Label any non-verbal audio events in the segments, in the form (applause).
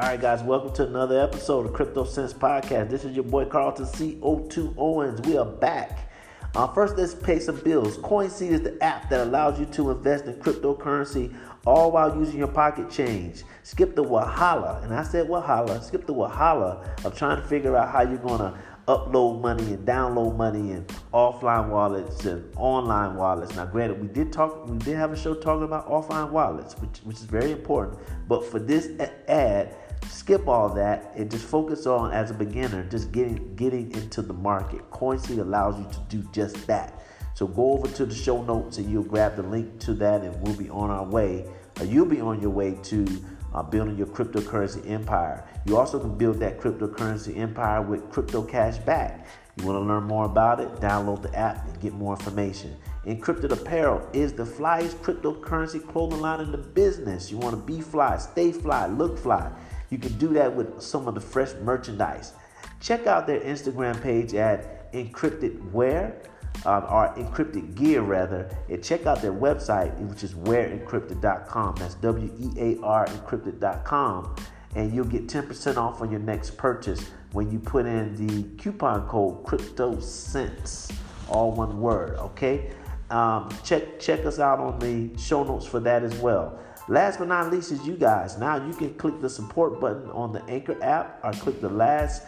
All right, guys, welcome to another episode of Crypto Sense Podcast. This is your boy Carlton CO2 Owens. We are back. Uh, first, let's pay some bills. CoinSeed is the app that allows you to invest in cryptocurrency all while using your pocket change. Skip the Wahala, and I said Wahala, skip the Wahala of trying to figure out how you're going to upload money and download money and offline wallets and online wallets. Now, granted, we did talk, we did have a show talking about offline wallets, which, which is very important. But for this ad, skip all that and just focus on as a beginner, just getting getting into the market. CoinSeed allows you to do just that. So go over to the show notes and you'll grab the link to that, and we'll be on our way. You'll be on your way to uh, building your cryptocurrency empire. You also can build that cryptocurrency empire with Crypto Cash Back. You want to learn more about it? Download the app and get more information. Encrypted Apparel is the flyest cryptocurrency clothing line in the business. You want to be fly, stay fly, look fly. You can do that with some of the fresh merchandise. Check out their Instagram page at Encrypted Wear. Um, or encrypted gear rather, and check out their website, which is wearencrypted.com. That's W E A R encrypted.com, and you'll get 10% off on your next purchase when you put in the coupon code CryptoSense, all one word. Okay, um, check check us out on the show notes for that as well. Last but not least is you guys. Now you can click the support button on the Anchor app or click the last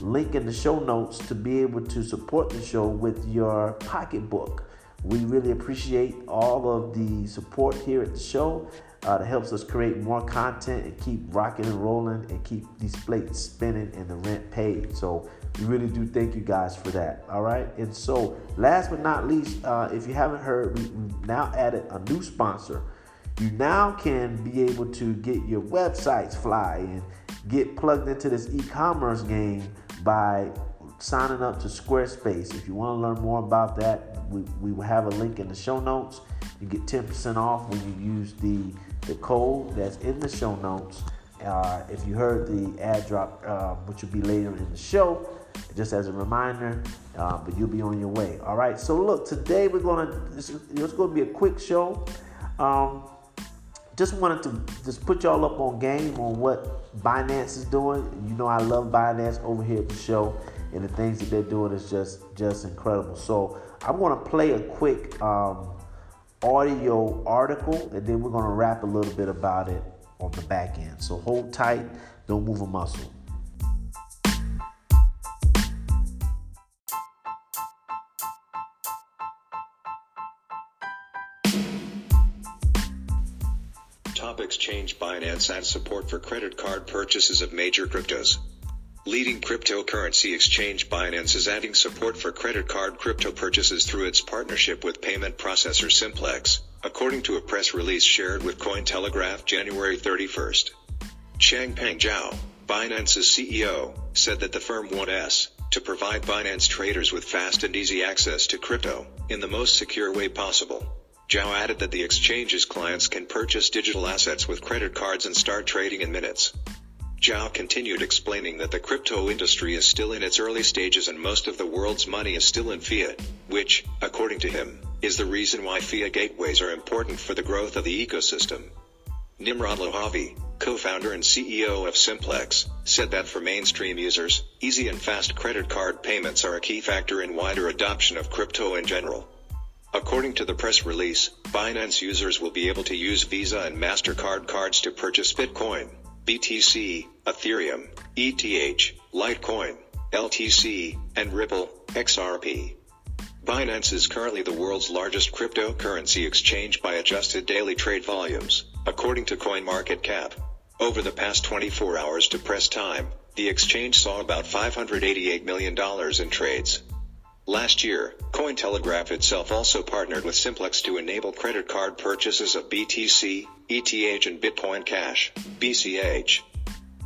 link in the show notes to be able to support the show with your pocketbook. We really appreciate all of the support here at the show. Uh, that helps us create more content and keep rocking and rolling and keep these plates spinning and the rent paid. So we really do thank you guys for that. All right. And so, last but not least, uh, if you haven't heard, we now added a new sponsor you now can be able to get your websites fly and get plugged into this e-commerce game by signing up to Squarespace. If you want to learn more about that, we, we will have a link in the show notes. You get 10% off when you use the, the code that's in the show notes. Uh, if you heard the ad drop, uh, which will be later in the show, just as a reminder, uh, but you'll be on your way. All right. So look, today we're gonna it's, it's gonna be a quick show. Um, just wanted to just put y'all up on game on what Binance is doing. You know I love Binance over here at the show, and the things that they're doing is just just incredible. So I'm gonna play a quick um, audio article, and then we're gonna rap a little bit about it on the back end. So hold tight, don't move a muscle. Exchange Binance adds support for credit card purchases of major cryptos. Leading cryptocurrency exchange Binance is adding support for credit card crypto purchases through its partnership with payment processor Simplex, according to a press release shared with Cointelegraph January 31st. Changpeng Zhao, Binance's CEO, said that the firm wants to provide Binance traders with fast and easy access to crypto in the most secure way possible. Zhao added that the exchange's clients can purchase digital assets with credit cards and start trading in minutes. Zhao continued explaining that the crypto industry is still in its early stages and most of the world's money is still in fiat, which, according to him, is the reason why fiat gateways are important for the growth of the ecosystem. Nimrod Lehavi, co-founder and CEO of Simplex, said that for mainstream users, easy and fast credit card payments are a key factor in wider adoption of crypto in general. According to the press release, Binance users will be able to use Visa and MasterCard cards to purchase Bitcoin, BTC, Ethereum, ETH, Litecoin, LTC, and Ripple, XRP. Binance is currently the world's largest cryptocurrency exchange by adjusted daily trade volumes, according to CoinMarketCap. Over the past 24 hours to press time, the exchange saw about $588 million in trades. Last year, Cointelegraph itself also partnered with Simplex to enable credit card purchases of BTC, ETH and Bitcoin Cash, BCH.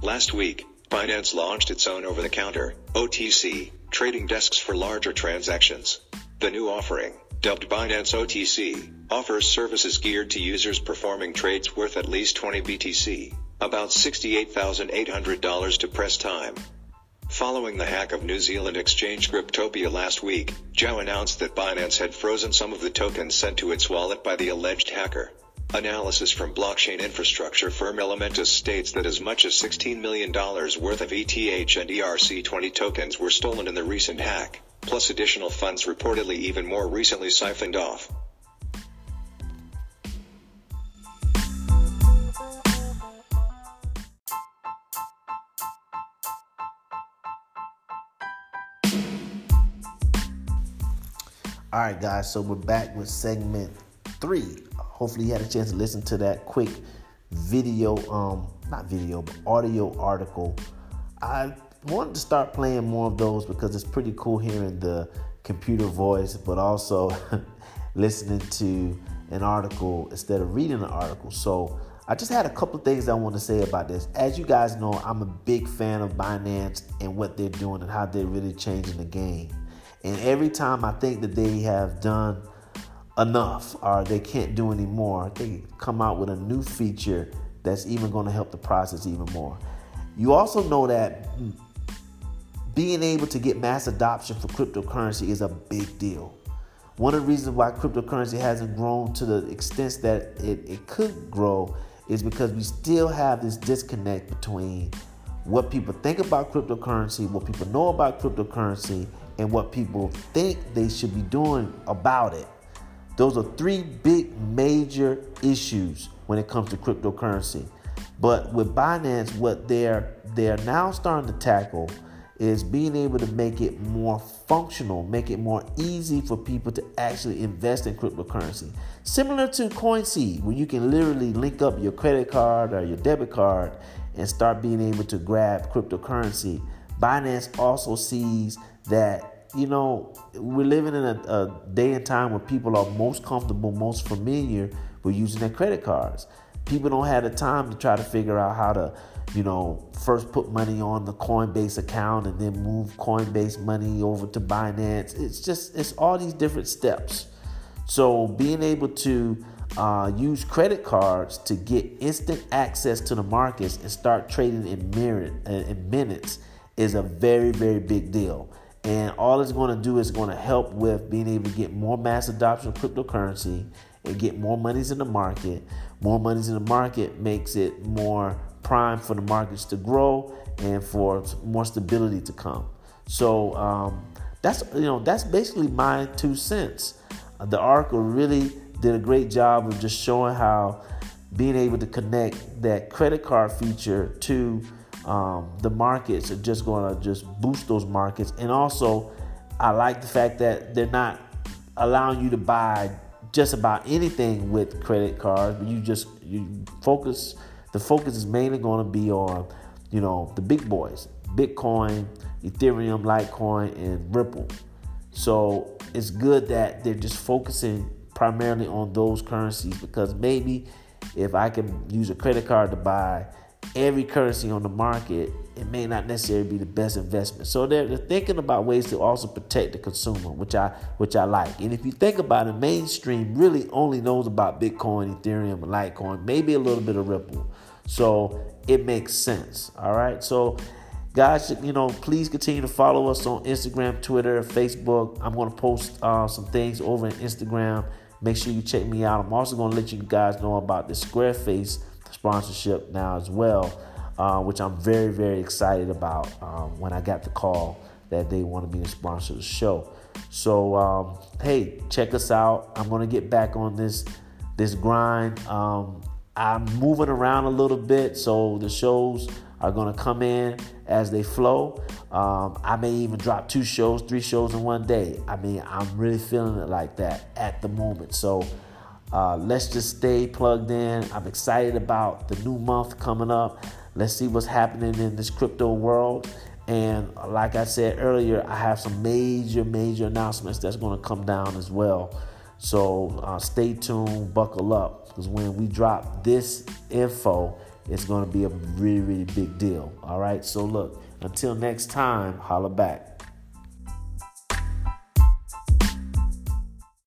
Last week, Binance launched its own over-the-counter, OTC, trading desks for larger transactions. The new offering, dubbed Binance OTC, offers services geared to users performing trades worth at least 20 BTC, about $68,800 to press time. Following the hack of New Zealand exchange Cryptopia last week, Zhao announced that Binance had frozen some of the tokens sent to its wallet by the alleged hacker. Analysis from blockchain infrastructure firm Elementus states that as much as $16 million worth of ETH and ERC20 tokens were stolen in the recent hack, plus additional funds reportedly even more recently siphoned off. All right, guys, so we're back with segment three. Hopefully, you had a chance to listen to that quick video, um, not video, but audio article. I wanted to start playing more of those because it's pretty cool hearing the computer voice, but also (laughs) listening to an article instead of reading an article. So, I just had a couple things I want to say about this. As you guys know, I'm a big fan of Binance and what they're doing and how they're really changing the game. And every time I think that they have done enough or they can't do anymore, they come out with a new feature that's even going to help the process even more. You also know that being able to get mass adoption for cryptocurrency is a big deal. One of the reasons why cryptocurrency hasn't grown to the extent that it, it could grow is because we still have this disconnect between what people think about cryptocurrency, what people know about cryptocurrency, and what people think they should be doing about it. Those are three big major issues when it comes to cryptocurrency. But with Binance, what they're they're now starting to tackle is being able to make it more functional, make it more easy for people to actually invest in cryptocurrency. Similar to CoinSeed, where you can literally link up your credit card or your debit card and start being able to grab cryptocurrency. Binance also sees that you know we're living in a, a, day and time where people are most comfortable most familiar with using their credit cards. People don't have the time to try to figure out how to you know first put money on the coinbase account and then move coinbase money over to binance. It's just it's all these different steps. So being able to uh, use credit cards to get instant access to the markets and start trading in, minute, in minutes is a very very big deal and all it's going to do is going to help with being able to get more mass adoption of cryptocurrency and get more monies in the market. More monies in the market makes it more prime for the markets to grow and for more stability to come. So um, that's you know that's basically my two cents. The article really did a great job of just showing how being able to connect that credit card feature to um, the markets are just going to just boost those markets. And also, I like the fact that they're not allowing you to buy just about anything with credit cards, but you just you focus. The focus is mainly going to be on, you know, the big boys: Bitcoin, Ethereum, Litecoin, and Ripple. So it's good that they're just focusing primarily on those currencies because maybe if I can use a credit card to buy every currency on the market, it may not necessarily be the best investment. So they're, they're, thinking about ways to also protect the consumer, which I which I like. And if you think about it, mainstream really only knows about Bitcoin, Ethereum, Litecoin, maybe a little bit of Ripple. So it makes sense. All right. So guys, you know, please continue to follow us on Instagram, Twitter, Facebook. I'm going to post uh, some things over on Instagram. Make sure you check me out. I'm also going to let you guys know about the Squarespace sponsorship now as well, uh, which I'm very, very excited about um, when I got the call that they wanted me to sponsor the show. So, um, hey, check us out. I'm going to get back on this this grind. Um, I'm moving around a little bit, so the shows are going to come in as they flow. Um, I may even drop two shows, three shows in one day. I mean, I'm really feeling it like that at the moment. So, uh, let's just stay plugged in. I'm excited about the new month coming up. Let's see what's happening in this crypto world. And like I said earlier, I have some major, major announcements that's going to come down as well. So uh, stay tuned, buckle up, because when we drop this info, it's going to be a really, really big deal. All right. So look, until next time, holla back.